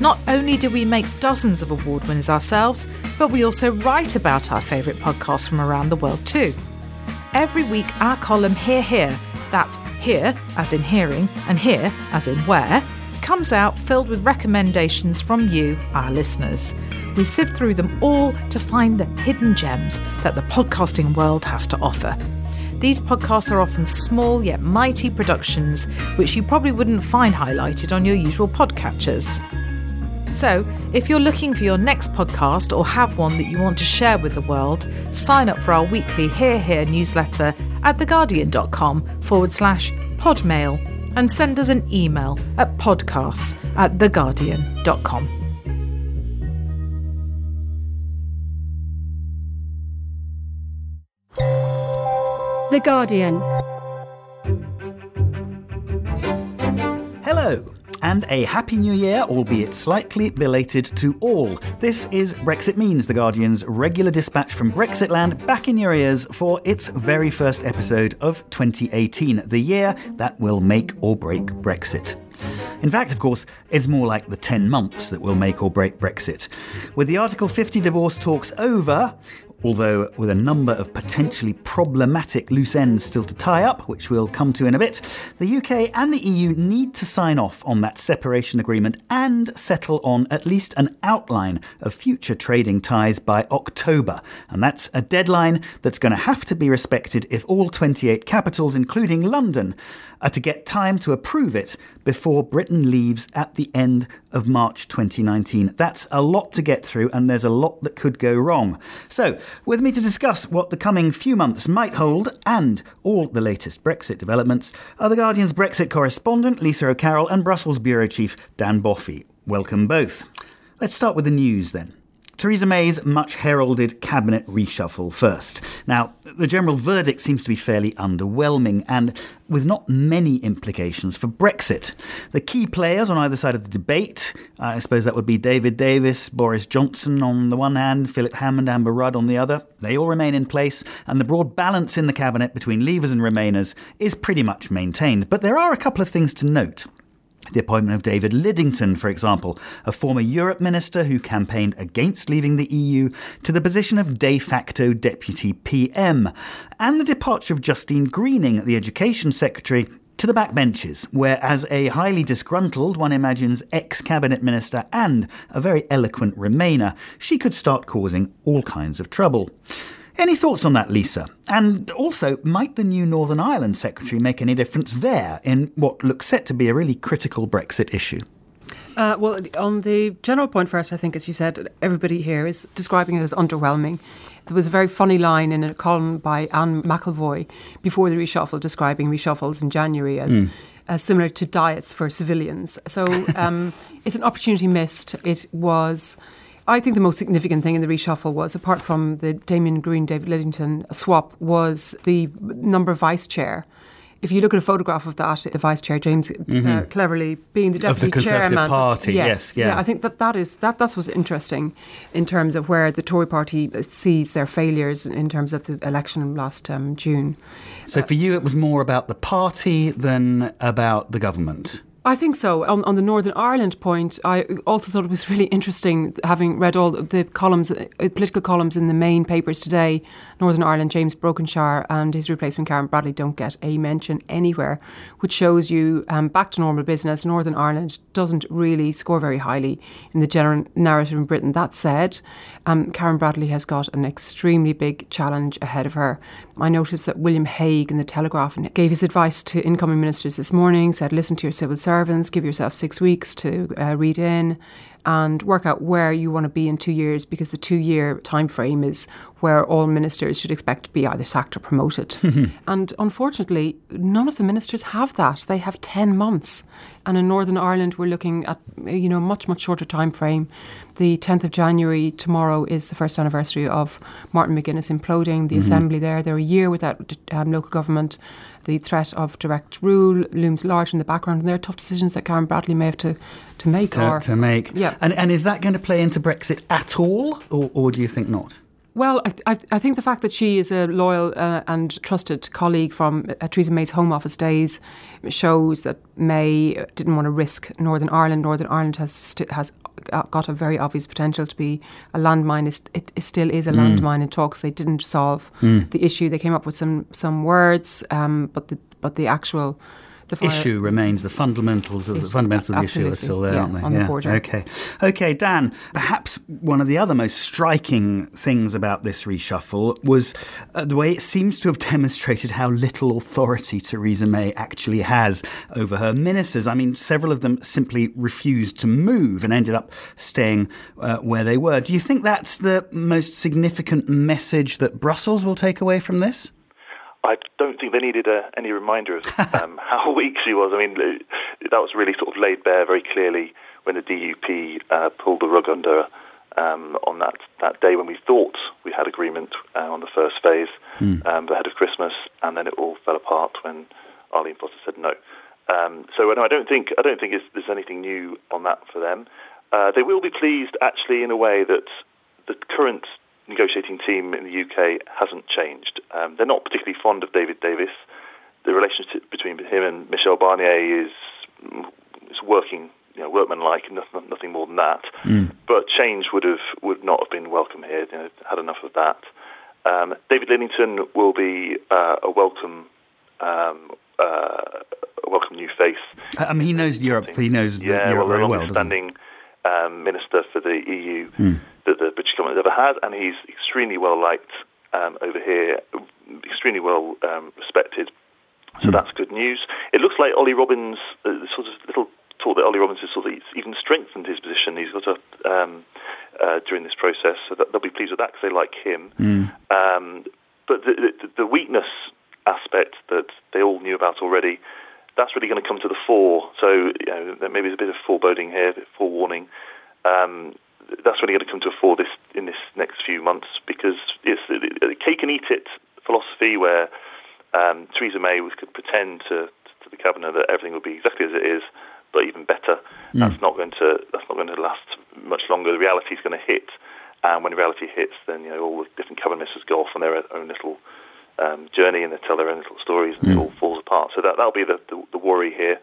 Not only do we make dozens of award winners ourselves, but we also write about our favourite podcasts from around the world too. Every week, our column Hear Here, that's hear as in hearing and here as in where, comes out filled with recommendations from you, our listeners. We sift through them all to find the hidden gems that the podcasting world has to offer. These podcasts are often small yet mighty productions, which you probably wouldn't find highlighted on your usual podcatchers. So, if you're looking for your next podcast or have one that you want to share with the world, sign up for our weekly Hear Here newsletter at theguardian.com forward slash podmail and send us an email at podcasts at theguardian.com. The Guardian. Hello, and a happy new year, albeit slightly belated to all. This is Brexit Means, The Guardian's regular dispatch from Brexitland back in your ears for its very first episode of 2018, the year that will make or break Brexit. In fact, of course, it's more like the 10 months that will make or break Brexit. With the Article 50 divorce talks over, although with a number of potentially problematic loose ends still to tie up, which we'll come to in a bit, the UK and the EU need to sign off on that separation agreement and settle on at least an outline of future trading ties by October. And that's a deadline that's going to have to be respected if all 28 capitals, including London, are to get time to approve it before Britain leaves at the end of March 2019. That's a lot to get through, and there's a lot that could go wrong. So, with me to discuss what the coming few months might hold and all the latest Brexit developments are The Guardian's Brexit correspondent Lisa O'Carroll and Brussels Bureau Chief Dan Boffey. Welcome both. Let's start with the news then. Theresa May's much heralded cabinet reshuffle first. Now, the general verdict seems to be fairly underwhelming and with not many implications for Brexit. The key players on either side of the debate, I suppose that would be David Davis, Boris Johnson on the one hand, Philip Hammond, Amber Rudd on the other, they all remain in place, and the broad balance in the cabinet between Leavers and Remainers is pretty much maintained. But there are a couple of things to note. The appointment of David Lidington, for example, a former Europe minister who campaigned against leaving the EU, to the position of de facto deputy PM, and the departure of Justine Greening, the education secretary, to the backbenches, where, as a highly disgruntled, one imagines, ex cabinet minister and a very eloquent Remainer, she could start causing all kinds of trouble. Any thoughts on that, Lisa? And also, might the new Northern Ireland Secretary make any difference there in what looks set to be a really critical Brexit issue? Uh, well, on the general point first, I think, as you said, everybody here is describing it as underwhelming. There was a very funny line in a column by Anne McElvoy before the reshuffle, describing reshuffles in January as. Mm. Uh, similar to diets for civilians. So um, it's an opportunity missed. It was I think the most significant thing in the reshuffle was, apart from the Damien Green David Lidington swap, was the number of vice chair. If you look at a photograph of that, the vice chair James uh, mm-hmm. uh, Cleverly being the deputy of the Conservative chairman, Party, yes, yes yeah. yeah. I think that that is that that's what's interesting in terms of where the Tory Party sees their failures in terms of the election last um, June. So uh, for you, it was more about the party than about the government. I think so. On, on, the Northern Ireland point, I also thought it was really interesting having read all the columns, uh, political columns in the main papers today. Northern Ireland, James Brokenshire and his replacement Karen Bradley don't get a mention anywhere, which shows you um, back to normal business. Northern Ireland doesn't really score very highly in the general narrative in Britain. That said, um, Karen Bradley has got an extremely big challenge ahead of her. I noticed that William Hague in the Telegraph gave his advice to incoming ministers this morning. Said, "Listen to your civil servants. Give yourself six weeks to uh, read in." and work out where you want to be in two years because the two year time frame is where all ministers should expect to be either sacked or promoted. and unfortunately, none of the ministers have that. They have 10 months. And in Northern Ireland, we're looking at you know a much much shorter time frame. The 10th of January tomorrow is the first anniversary of Martin McGuinness imploding the mm-hmm. assembly there. They're a year without um, local government. The threat of direct rule looms large in the background, and there are tough decisions that Karen Bradley may have to, to make. To, or, to make. Yeah. And, and is that going to play into Brexit at all, or, or do you think not? Well, I, I, think the fact that she is a loyal uh, and trusted colleague from uh, Theresa May's Home Office days shows that May didn't want to risk Northern Ireland. Northern Ireland has st- has got a very obvious potential to be a landmine. It, it still is a mm. landmine in talks. They didn't solve mm. the issue. They came up with some some words, um, but the but the actual the issue remains the fundamentals of the fundamentals of the issue are still there, yeah, aren't they? On yeah. the border. Okay, okay, Dan. Perhaps one of the other most striking things about this reshuffle was uh, the way it seems to have demonstrated how little authority Theresa May actually has over her ministers. I mean, several of them simply refused to move and ended up staying uh, where they were. Do you think that's the most significant message that Brussels will take away from this? I don't think they needed a, uh, any reminder of um, how weak she was. I mean, that was really sort of laid bare very clearly when the DUP uh, pulled the rug under um, on that, that day when we thought we had agreement uh, on the first phase mm. um, ahead of Christmas, and then it all fell apart when Arlene Foster said no. Um, so no, I don't think I don't think there's anything new on that for them. Uh, they will be pleased, actually, in a way that the current negotiating team in the UK hasn't changed. Um, they're not particularly fond of David Davis. The relationship between him and Michel Barnier is is working, you know, workmanlike, nothing, nothing more than that. Mm. But change would have would not have been welcome here. You know, had enough of that. Um, David Lidington will be uh, a welcome. Um, uh, a welcome new face. I mean, he knows Europe. He knows yeah, Europe well, very well. Standing um, minister for the EU. Mm that the British government has ever had, and he's extremely well liked um, over here, extremely well um, respected. So mm. that's good news. It looks like Ollie Robbins, uh, sort of little talk that Ollie Robbins has sort of even strengthened his position. He's got a um, uh, during this process, so that they'll be pleased with that because they like him. Mm. Um, but the, the, the, weakness aspect that they all knew about already, that's really going to come to the fore. So you know, maybe there's a bit of foreboding here, a bit of forewarning. Um, that's really going to come to a fore this in this next few months because it's a cake and eat it philosophy where um, Theresa May could pretend to, to the cabinet that everything will be exactly as it is, but even better. Mm. That's not going to that's not going to last much longer. The reality is going to hit, and when the reality hits, then you know all the different cabinet ministers go off on their own little um, journey and they tell their own little stories, and mm. it all falls apart. So that that'll be the the, the worry here.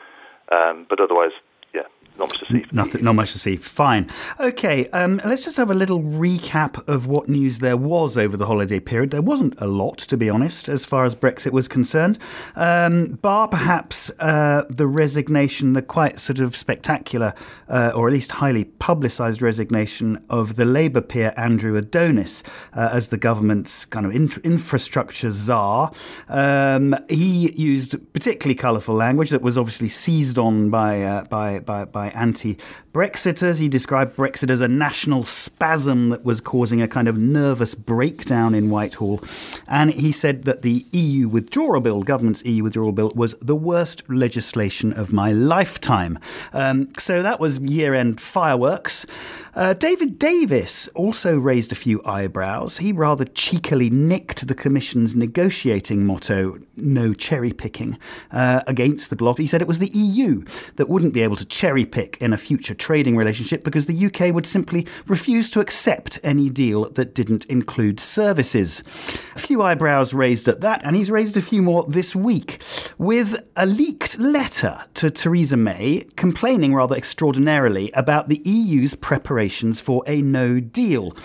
Um, but otherwise, not much to see. Nothing, not much to see. Fine. Okay, um, let's just have a little recap of what news there was over the holiday period. There wasn't a lot, to be honest, as far as Brexit was concerned, um, bar perhaps uh, the resignation, the quite sort of spectacular, uh, or at least highly publicised resignation of the Labour peer Andrew Adonis uh, as the government's kind of in- infrastructure czar. Um, he used particularly colourful language that was obviously seized on by uh, by by, by by anti Brexiters. He described Brexit as a national spasm that was causing a kind of nervous breakdown in Whitehall. And he said that the EU withdrawal bill, government's EU withdrawal bill, was the worst legislation of my lifetime. Um, so that was year end fireworks. Uh, David Davis also raised a few eyebrows. He rather cheekily nicked the Commission's negotiating motto, no cherry picking, uh, against the bloc. He said it was the EU that wouldn't be able to cherry pick in a future trading relationship because the UK would simply refuse to accept any deal that didn't include services. A few eyebrows raised at that, and he's raised a few more this week with a leaked letter to Theresa May complaining rather extraordinarily about the EU's preparations for a no deal.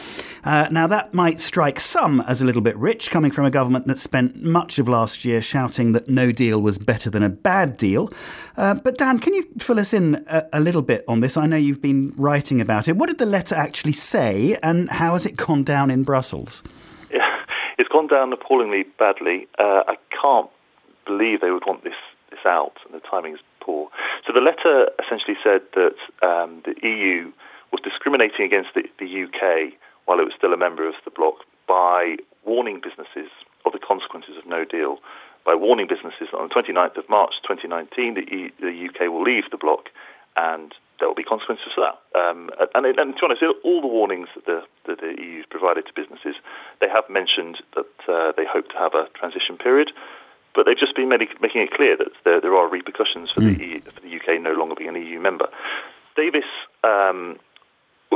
Uh, now, that might strike some as a little bit rich, coming from a government that spent much of last year shouting that no deal was better than a bad deal. Uh, but, Dan, can you fill us in a, a, little bit on this? I know you've been writing about it. What did the letter actually say, and how has it gone down in Brussels? Yeah, it's gone down appallingly badly. Uh, I can't believe they would want this, this out, and the timing's poor. So the letter essentially said that um, the EU was discriminating against the, the UK while it was still a member of the bloc by warning businesses of the consequences of no deal, by warning businesses that on the 29th of March 2019 the, e, the UK will leave the bloc and there will be consequences for that. Um, and, and, to be honest, all the warnings that the, that the EU has provided to businesses, they have mentioned that uh, they hope to have a transition period, but they've just been making it clear that there, there are repercussions for, mm. the EU, for the UK no longer being an EU member. Davis um,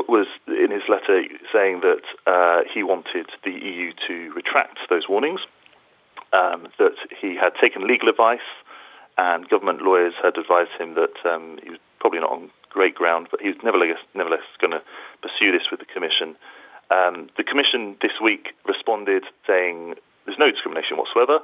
was in his letter saying that uh, he wanted the EU to retract those warnings, um, that he had taken legal advice, and government lawyers had advised him that um, he was probably not on great ground, but he was nevertheless, nevertheless going to pursue this with the Commission. Um, the Commission this week responded saying there's no discrimination whatsoever.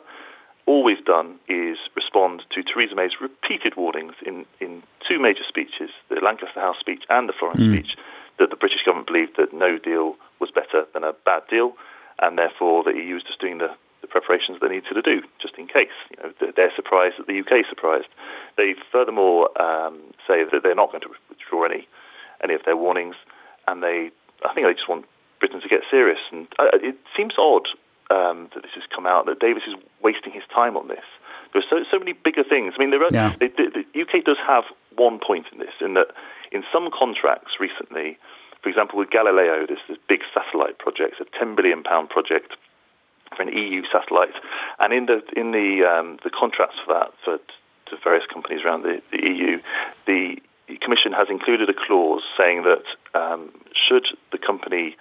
All we've done is respond to Theresa May's repeated warnings in, in two major speeches, the Lancaster House speech and the Florence mm. speech, that the British government believed that no deal was better than a bad deal, and therefore the EU was just doing the, the preparations they needed to do, just in case. You know, they're surprised that the UK is surprised. They furthermore um, say that they're not going to withdraw any any of their warnings, and they, I think, they just want Britain to get serious. And uh, it seems odd um, that this has come out that Davis is wasting his time on this. There are so so many bigger things. I mean, there are, yeah. the, the UK does have one point in this, in that in some contracts recently, for example, with Galileo, there's this big satellite project, a 10 billion pound project for an EU satellite, and in the in the um, the contracts for that for to various companies around the, the EU, the Commission has included a clause saying that um, should the company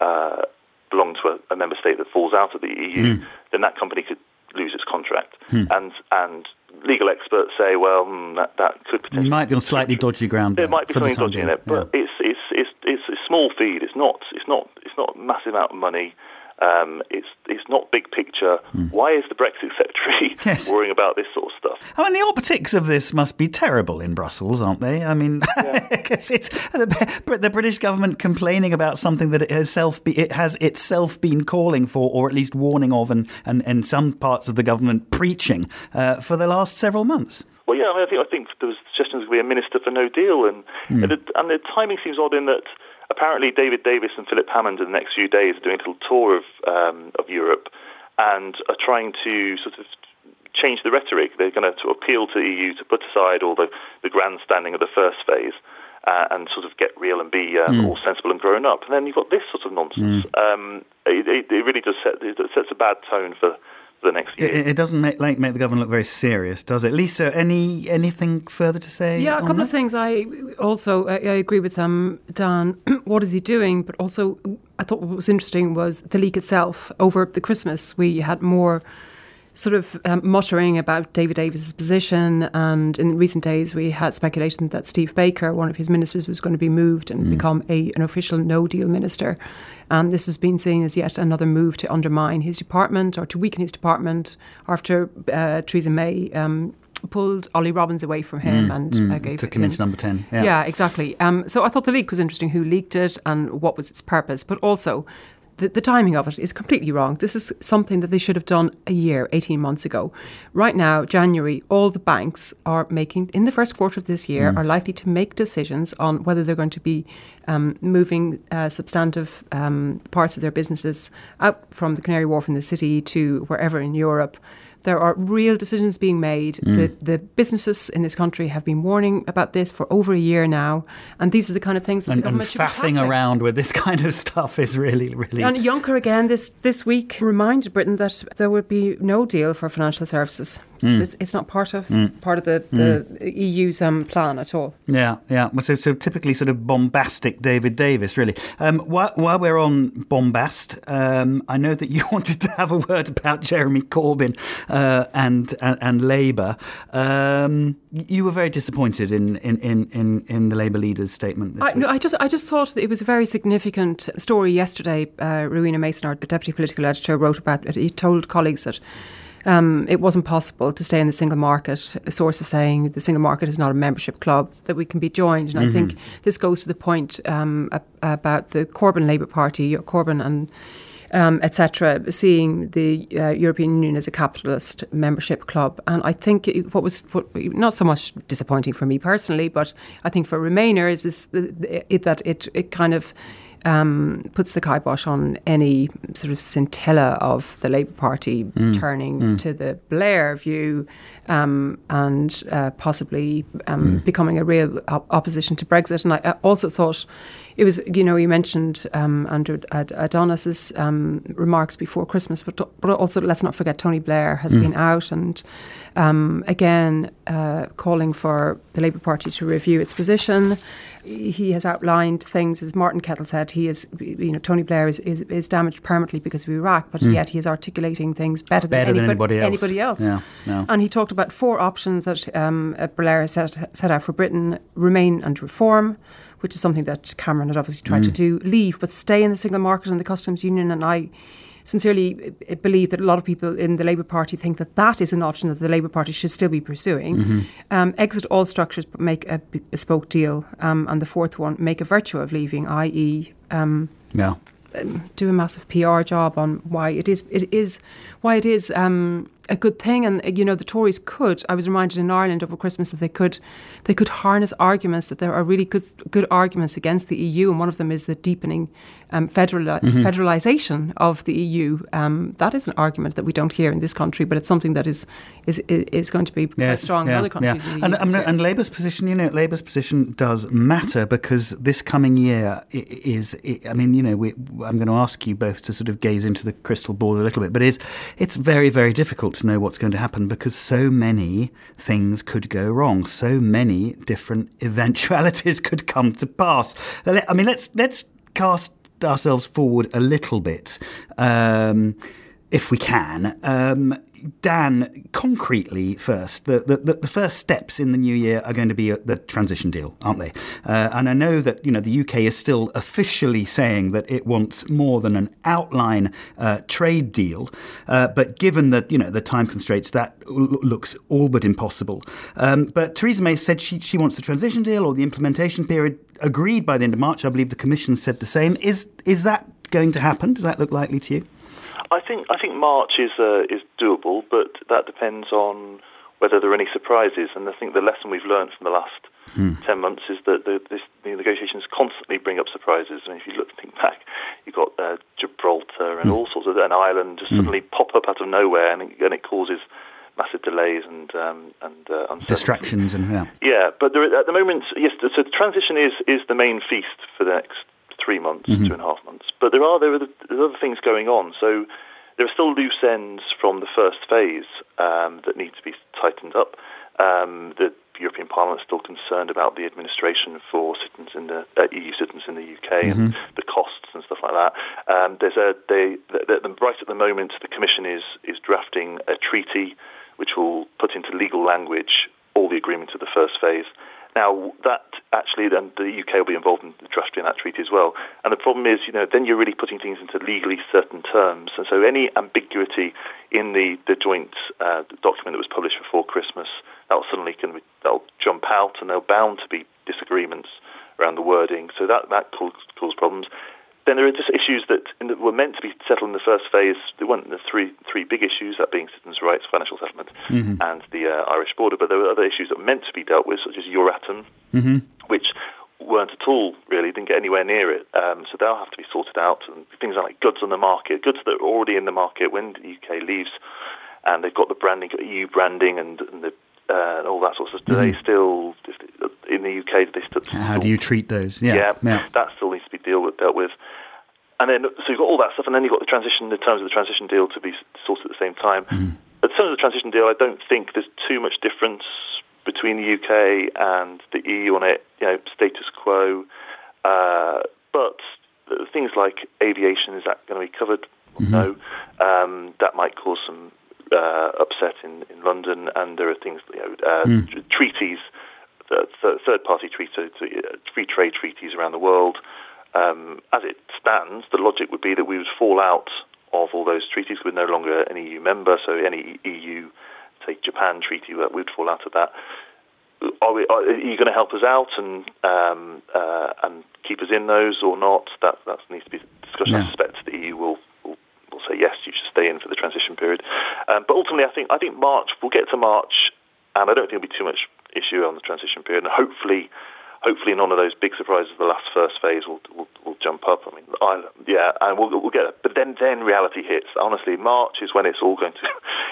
uh, belong to a, a, member state that falls out of the EU, mm. then that company could lose its contract. Mm. And and legal experts say, well, mm, that, that could potentially. You might be on slightly dodgy ground. There might be something dodgy in it, but yeah. it's, it's, it's, it's a small feed. It's not, it's not, it's not a massive amount of money. Um, it's it's not big picture. Mm. Why is the Brexit secretary yes. worrying about this sort of stuff? I mean, the optics of this must be terrible in Brussels, aren't they? I mean, yeah. it's the, the, British government complaining about something that it has, self be, it has itself been calling for, or at least warning of, and, and, and some parts of the government preaching uh, for the last several months. Well, yeah, I, mean, I think I think there was suggestions to be a minister for No Deal, and mm. and, the, and the timing seems odd in that apparently David Davis and Philip Hammond in the next few days are doing a little tour of um, of Europe and are trying to sort of change the rhetoric. They're going to, appeal to the EU to put aside all the, the grandstanding of the first phase uh, and sort of get real and be um, mm. all sensible and grown up. And then you've got this sort of nonsense. Mm. Um, it, it, it, really does set it sets a bad tone for the next year. It, it doesn't make like make the government look very serious, does it? Lisa, any anything further to say? Yeah, a couple that? of things. I also I, I agree with um, Dan. what is he doing? But also, I thought what was interesting was the leak itself. Over the Christmas, we had more sort of um, muttering about David Davis's position. And in recent days, we had speculation that Steve Baker, one of his ministers, was going to be moved and mm. become a, an official no deal minister. And this has been seen as yet another move to undermine his department or to weaken his department after uh, Theresa May. Um, pulled Ollie Robbins away from him mm, and mm, uh, gave took him, him into number 10 yeah, yeah exactly um, so I thought the leak was interesting who leaked it and what was its purpose but also the, the timing of it is completely wrong. This is something that they should have done a year, 18 months ago. Right now, January, all the banks are making, in the first quarter of this year, mm. are likely to make decisions on whether they're going to be um, moving uh, substantive um, parts of their businesses out from the Canary Wharf in the city to wherever in Europe. There are real decisions being made. Mm. The, the businesses in this country have been warning about this for over a year now, and these are the kind of things that and, the government and should be around with this kind of stuff is really, really. And Juncker again this this week reminded Britain that there would be no deal for financial services Mm. It's, it's, not part of mm. part of the, the mm. EU's um, plan at all. Yeah, yeah. So, so typically sort of bombastic David Davis, really. Um, while, while, we're on bombast, um, I know that you wanted to have a word about Jeremy Corbyn uh, and, and, and Labour. Um, you were very disappointed in in, in, in, in the Labour leader's statement. I, no, I just I just thought that it was a very significant story yesterday. Uh, Rowena Mason, our deputy political editor, wrote about it. He told colleagues that um, it wasn't possible to stay in the single market. A source is saying the single market is not a membership club, that we can be joined. And mm-hmm. I think this goes to the point um, about the Corbyn Labour Party, Corbyn and um, etc., seeing the uh, European Union as a capitalist membership club. And I think what was what, not so much disappointing for me personally, but I think for Remainers is the, it, that it, it kind of um, puts the kibosh on any sort of scintilla of the Labour Party mm. turning mm. to the Blair view um, and uh, possibly um, mm. becoming a real op- opposition to Brexit. And I also thought it was, you know, you mentioned um, Andrew Ad- Adonis's um, remarks before Christmas, but, but also let's not forget Tony Blair has mm. been out and um, again uh, calling for the Labour Party to review its position he has outlined things, as Martin Kettle said, he is, you know, Tony Blair is, is, is damaged permanently because of Iraq, but mm. yet he is articulating things better, better than, anybody, than anybody else. Anybody else. Yeah, And he talked about four options that um, Blair has set, set out for Britain remain and reform, which is something that Cameron had obviously tried mm. to do, leave, but stay in the single market and the customs union. And I sincerely believe that a lot of people in the Labour Party think that that is an option that the Labour Party should still be pursuing. Mm-hmm. Um, exit all structures, but make a bespoke deal. Um, and the fourth one, make a virtue of leaving, i.e., um, yeah. Um, do a massive PR job on why it is it is why it is um, a good thing. And you know, the Tories could. I was reminded in Ireland over Christmas that they could they could harness arguments that there are really good good arguments against the EU, and one of them is the deepening um, federal, mm-hmm. federalisation of the EU. Um, that is an argument that we don't hear in this country, but it's something that is is is going to be quite strong yeah, in other countries. Yeah. and, and, and, Labour's position, you know, Labour's position does matter because this coming year is. I mean, you know, we, I'm going to ask you both to sort of gaze into the crystal ball a little bit, but it's it's very very difficult to know what's going to happen because so many things could go wrong, so many different eventualities could come to pass. I mean, let's let's cast ourselves forward a little bit, um, if we can. Um, Dan, concretely first, the, the, the, first steps in the new year are going to be the transition deal, aren't they? Uh, and I know that you know the UK is still officially saying that it wants more than an outline uh, trade deal, uh, but given that you know the time constraints, that l- looks all but impossible. Um, but Theresa May said she she wants the transition deal or the implementation period agreed by the end of March. I believe the Commission said the same. Is is that going to happen? Does that look likely to you? I think I think March is uh, is doable, but that depends on whether there are any surprises. And I think the lesson we've learned from the last hmm. ten months is that the, this, the, negotiations constantly bring up surprises. I mean, if you look think back, you've got uh, Gibraltar and hmm. all sorts of an island just hmm. suddenly pop up out of nowhere, and it, and it causes massive delays and um, and uh, distractions and yeah. Yeah, but there, at the moment, yes. So the transition is is the main feast for the next three months, mm-hmm. two and a half months. But there are there are, there are other things going on. So there are still loose ends from the first phase um, that need to be tightened up. Um, the European Parliament is still concerned about the administration for citizens in the uh, EU citizens in the UK mm-hmm. and the costs and stuff like that. Um, there's a they, the, the, right at the moment the Commission is is drafting a treaty which will put into legal language all the agreements of the first phase. Now, that actually, then the UK will be involved in the drafting of that treaty as well. And the problem is, you know, then you're really putting things into legally certain terms. And so any ambiguity in the, the joint uh, document that was published before Christmas, that'll suddenly can that'll jump out and there'll bound to be disagreements around the wording. So that, that cause, cause problems. Then there are just issues that were meant to be settled in the first phase. There weren't the three three big issues, that being citizens' rights, financial settlement, mm-hmm. and the uh, Irish border. But there were other issues that were meant to be dealt with, such as Euratom, mm-hmm. Weren't at all really, didn't get anywhere near it. Um, so they'll have to be sorted out. And things like goods on the market, goods that are already in the market when the UK leaves, and they've got the branding, got EU branding, and, and the uh, and all that sort of stuff. Do mm-hmm. they still, in the UK, do they still? How do you treat those? Yeah, yeah, yeah, that still needs to be deal with, dealt with. And then, so you've got all that stuff, and then you've got the transition, the terms of the transition deal to be sorted at the same time. Mm. At the terms of the transition deal, I don't think there's too much difference between the UK and the EU on it. You know, status quo. Uh, but things like aviation is that going to be covered? Mm-hmm. No. Um, that might cause some uh, upset in, in London, and there are things, you know, uh, mm. treaties, third party treaties, uh, free trade treaties around the world. Um, as it stands, the logic would be that we would fall out of all those treaties. We're no longer an EU member, so any EU, say Japan treaty, we'd fall out of that. Are, we, are you going to help us out and um, uh, and keep us in those or not? That that needs to be discussed. Yeah. I suspect the EU will will say yes, you should stay in for the transition period. Um, but ultimately, I think I think March. We'll get to March, and I don't think there'll be too much issue on the transition period. And hopefully, hopefully none of those big surprises of the last first phase will will, will jump up. I mean, I, yeah, and we'll we'll get it. But then then reality hits. Honestly, March is when it's all going to.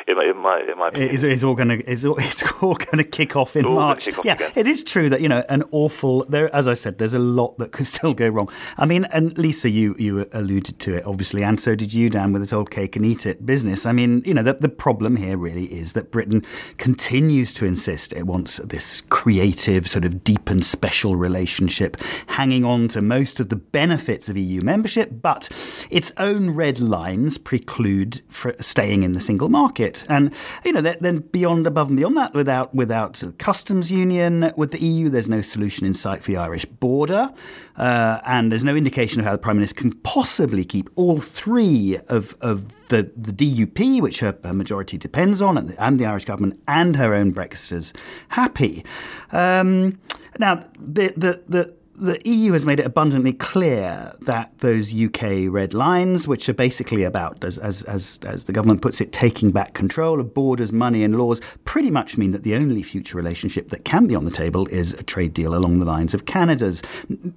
It, it might it might. It's, it's all going to it's all, it's all going to kick off in March. Off yeah, again. it is true that you know an awful there. As I said, there's a lot that could still go wrong. I mean, and Lisa, you you alluded to it obviously, and so did you, Dan, with this whole cake and eat it business. I mean, you know, the the problem here really is that Britain continues to insist it wants this creative, sort of deep and special relationship, hanging on to most of the benefits of EU membership, but its own red lines preclude staying in the single market. And you know, then beyond, above and beyond that, without without customs union with the EU, there's no solution in sight for the Irish border, uh, and there's no indication of how the prime minister can possibly keep all three of of the the DUP, which her, her majority depends on, and the, and the, Irish government and her own Brexiters happy. Um, now, the the the the EU has made it abundantly clear that those UK red lines, which are basically about, as, as, as, as, the government puts it, taking back control of borders, money, and laws, pretty much mean that the only future relationship that can be on the table is a trade deal along the lines of Canada's.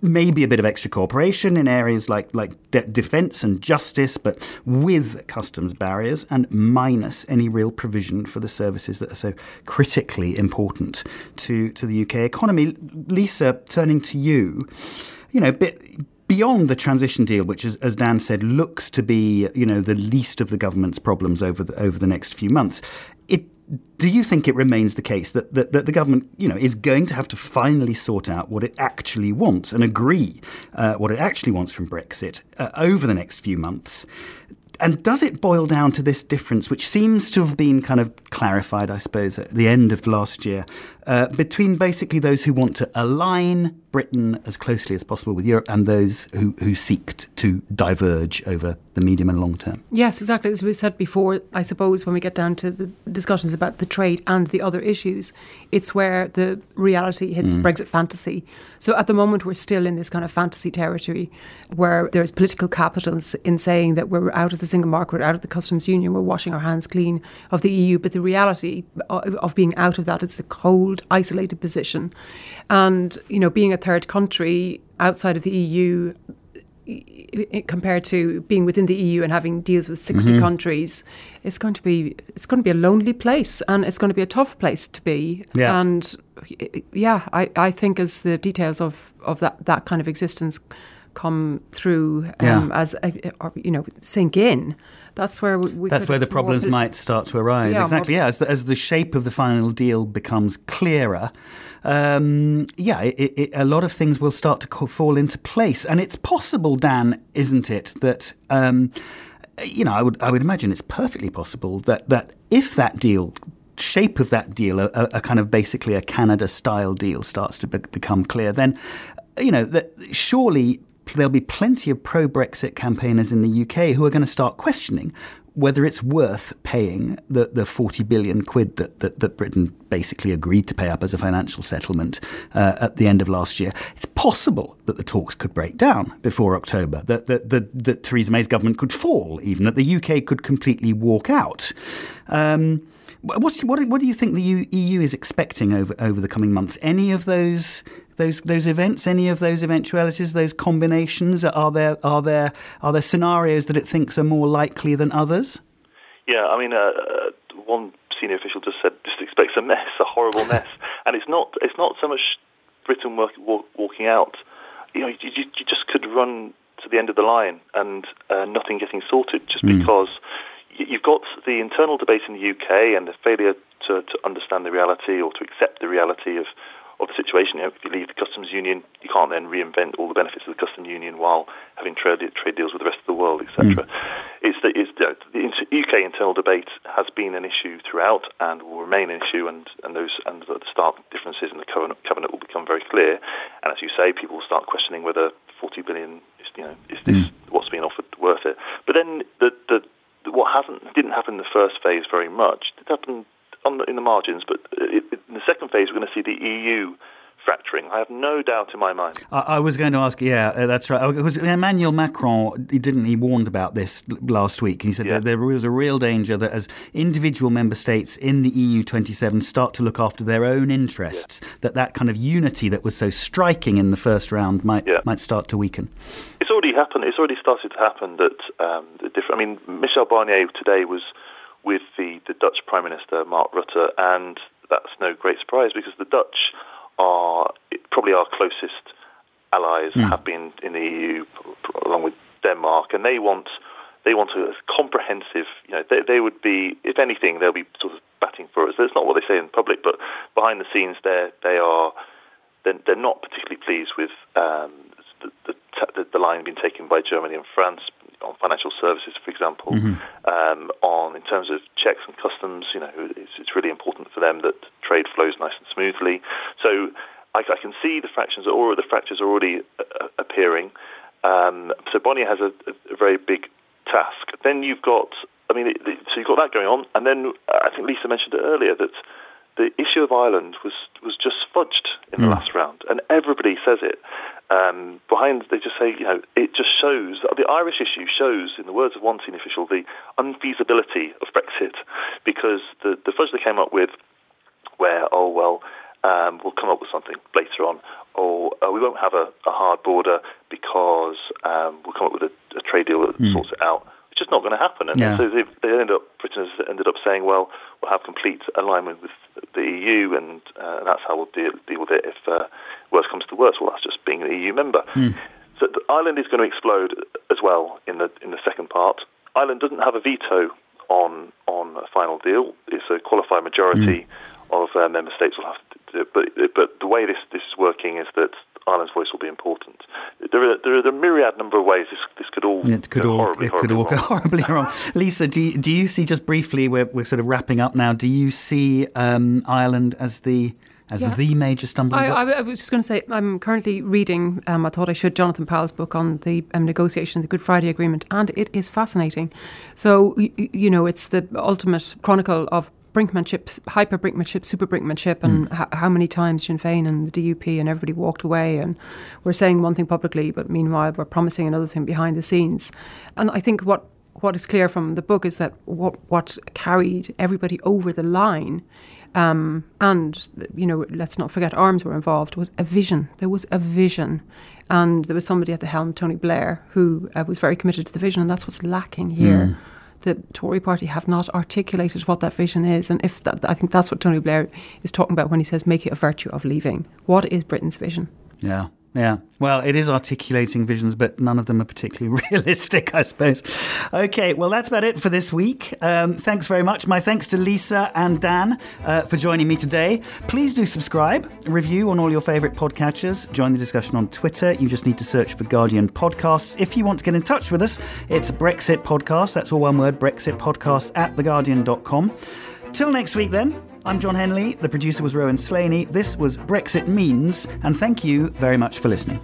Maybe a bit of extra cooperation in areas like, like de- defence and justice, but with customs barriers and minus any real provision for the services that are so critically important to, to the UK economy. Lisa, turning to you you know, bit beyond the transition deal, which, is, as Dan said, looks to be you know the least of the government's problems over the, over the next few months. It do you think it remains the case that, that, that, the government, you know, is going to have to finally sort out what it actually wants and agree uh, what it actually wants from Brexit uh, over the next few months? And does it boil down to this difference, which seems to have been kind of clarified, I suppose, at the end of last year, uh, between basically those who want to align Britain as closely as possible with Europe and those who, who seek to diverge over the medium and long term. Yes, exactly. As we said before, I suppose when we get down to the discussions about the trade and the other issues, it's where the reality hits mm. Brexit fantasy. So at the moment, we're still in this kind of fantasy territory where there's political capital in saying that we're out of the single market, we're out of the customs union, we're washing our hands clean of the EU. But the reality of being out of that is the cold, isolated position. And, you know, being a third country outside of the EU compared to being within the EU and having deals with 60 mm-hmm. countries, it's going to be it's going to be a lonely place and it's going to be a tough place to be. Yeah. And yeah, I, I think as the details of, of that, that kind of existence come through um, yeah. as uh, or, you know sink in that's where we, that's where the problems might start to arise yeah, exactly yeah as the, as the shape of the final deal becomes clearer um, yeah, it, it, a lot of things will start to fall into place. And it's possible, Dan, isn't it, that. Um, you know, I would I would imagine it's perfectly possible that, that if that deal shape of that deal, a, a kind of basically a Canada style deal, starts to be, become clear, then you know that surely there'll be plenty of pro Brexit campaigners in the UK who are going to start questioning whether it's worth paying the, the 40 billion quid that, that, that Britain basically agreed to pay up as a financial settlement uh, at the end of last year. It's possible that the talks could break down before October, that, that, that, that Theresa May's government could fall, even that the UK could completely walk out. Um, what, what do you think the EU is expecting over, over the coming months? Any of those those those events, any of those eventualities, those combinations? Are there are there are there scenarios that it thinks are more likely than others? Yeah, I mean, uh, uh one senior official just said just expects a mess, a horrible mess, and it's not it's not so much Britain work, walk, walking out. You know, you, you, just could run to the end of the line and uh, nothing getting sorted just mm. because you've got the internal debate in the UK and the failure to, to understand the reality or to accept the reality of of the situation. You know, if you leave the customs union, you can't then reinvent all the benefits of the customs union while having trade, trade deals with the rest of the world, etc. Mm. It's the, it's the, the, UK internal debate has been an issue throughout and will remain an issue, and, and those and the stark differences in the covenant, covenant will become very clear. And as you say, people will start questioning whether 40 billion is you know is this mm. what's being offered worth it? But then the, the what hasn't didn't happen in the first phase very much. It happened the, in the margins, but it, it, in the second phase, we're going to see the EU fracturing. I have no doubt in my mind. I, I was going to ask, yeah, uh, that's right. Because Emmanuel Macron, he didn't he warned about this last week. He said yeah. that there was a real danger that as individual member states in the EU 27 start to look after their own interests, yeah. that that kind of unity that was so striking in the first round might yeah. might start to weaken. It's already happened. It's already started to happen. That um, the different. I mean, Michel Barnier today was with the, the Dutch Prime Minister, Mark Rutte, and that's no great surprise because the Dutch are probably our closest allies, mm. have been in the EU along with Denmark, and they want they want a comprehensive. You know, they, they would be, if anything, they'll be sort of batting for us. That's not what they say in public, but behind the scenes, they they are they're, they're not particularly pleased with um, the, the, the line being taken by Germany and France on financial services, for example, mm-hmm. um, on in terms of checks and customs. You know, it's, it's, really important for them that trade flows nice and smoothly. So I, I can see the fractions or the fractures are already uh, appearing. Um, so Barnier has a, a, very big task. Then you've got, I mean, it, it, so you've got that going on, and then uh, I think Lisa mentioned it earlier that the issue of Ireland was was just fudged in mm. the last round, and everybody says it. Um, behind, they just say, you know, it just shows the Irish issue shows, in the words of one senior official, the unfeasibility of Brexit, because the the fudge they came up with, where oh well, um, we'll come up with something later on, or uh, we won't have a, a, hard border because um, we'll come up with a, a trade deal that mm. sorts it out It's just not going to happen. And yeah. so they, they ended up, Britain ended up saying, well, we'll have complete alignment with the EU, and, uh, that's how we'll deal, deal with it if uh, worse comes to worse. Well, that's just being an EU member. Mm. So Ireland is going to explode as well in the in the second part. Ireland doesn't have a veto on on a final deal. It's a qualified majority mm. of uh, member states will have to do it. But but the way this this is working is that Ireland's voice will be important. There are, there are a myriad number of ways this, this could all it could all horribly, it could all go horribly wrong. Lisa, do you, do you see just briefly? We're we're sort of wrapping up now. Do you see um, Ireland as the as yeah. the major stumbling block? I, I, was just going to say, I'm currently reading, um, I thought I should, Jonathan Powell's book on the um, negotiation of the Good Friday Agreement, and it is fascinating. So, you, you know, it's the ultimate chronicle of brinkmanship, hyper brinkmanship, super brinkmanship, and mm. h- how many times Sinn Féin and the DUP and everybody walked away and we're saying one thing publicly, but meanwhile we're promising another thing behind the scenes. And I think what what is clear from the book is that what what carried everybody over the line. Um, and you know, let's not forget, arms were involved. Was a vision. There was a vision, and there was somebody at the helm, Tony Blair, who uh, was very committed to the vision, and that's what's lacking here. Mm the Tory party have not articulated what that vision is. And if that, I think that's what Tony Blair is talking about when he says make it a virtue of leaving. What is Britain's vision? Yeah. Yeah. Well, it is articulating visions, but none of them are particularly realistic, I suppose. Okay. Well, that's about it for this week. Um, thanks very much. My thanks to Lisa and Dan uh, for joining me today. Please do subscribe, review on all your favourite podcatchers, join the discussion on Twitter. You just need to search for Guardian Podcasts. If you want to get in touch with us, it's Brexit Podcast. That's all one word Brexit Podcast at theguardian.com. Till next week, then. I'm Jon Henley. The producer was Rowan Slaney. This was Brexit Means, and thank you very much for listening.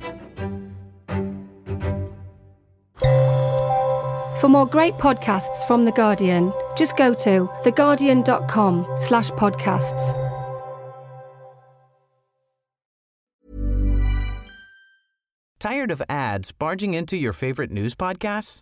For more great podcasts from The Guardian, just go to theguardian.com slash podcasts. Tired of ads barging into your favorite news podcasts?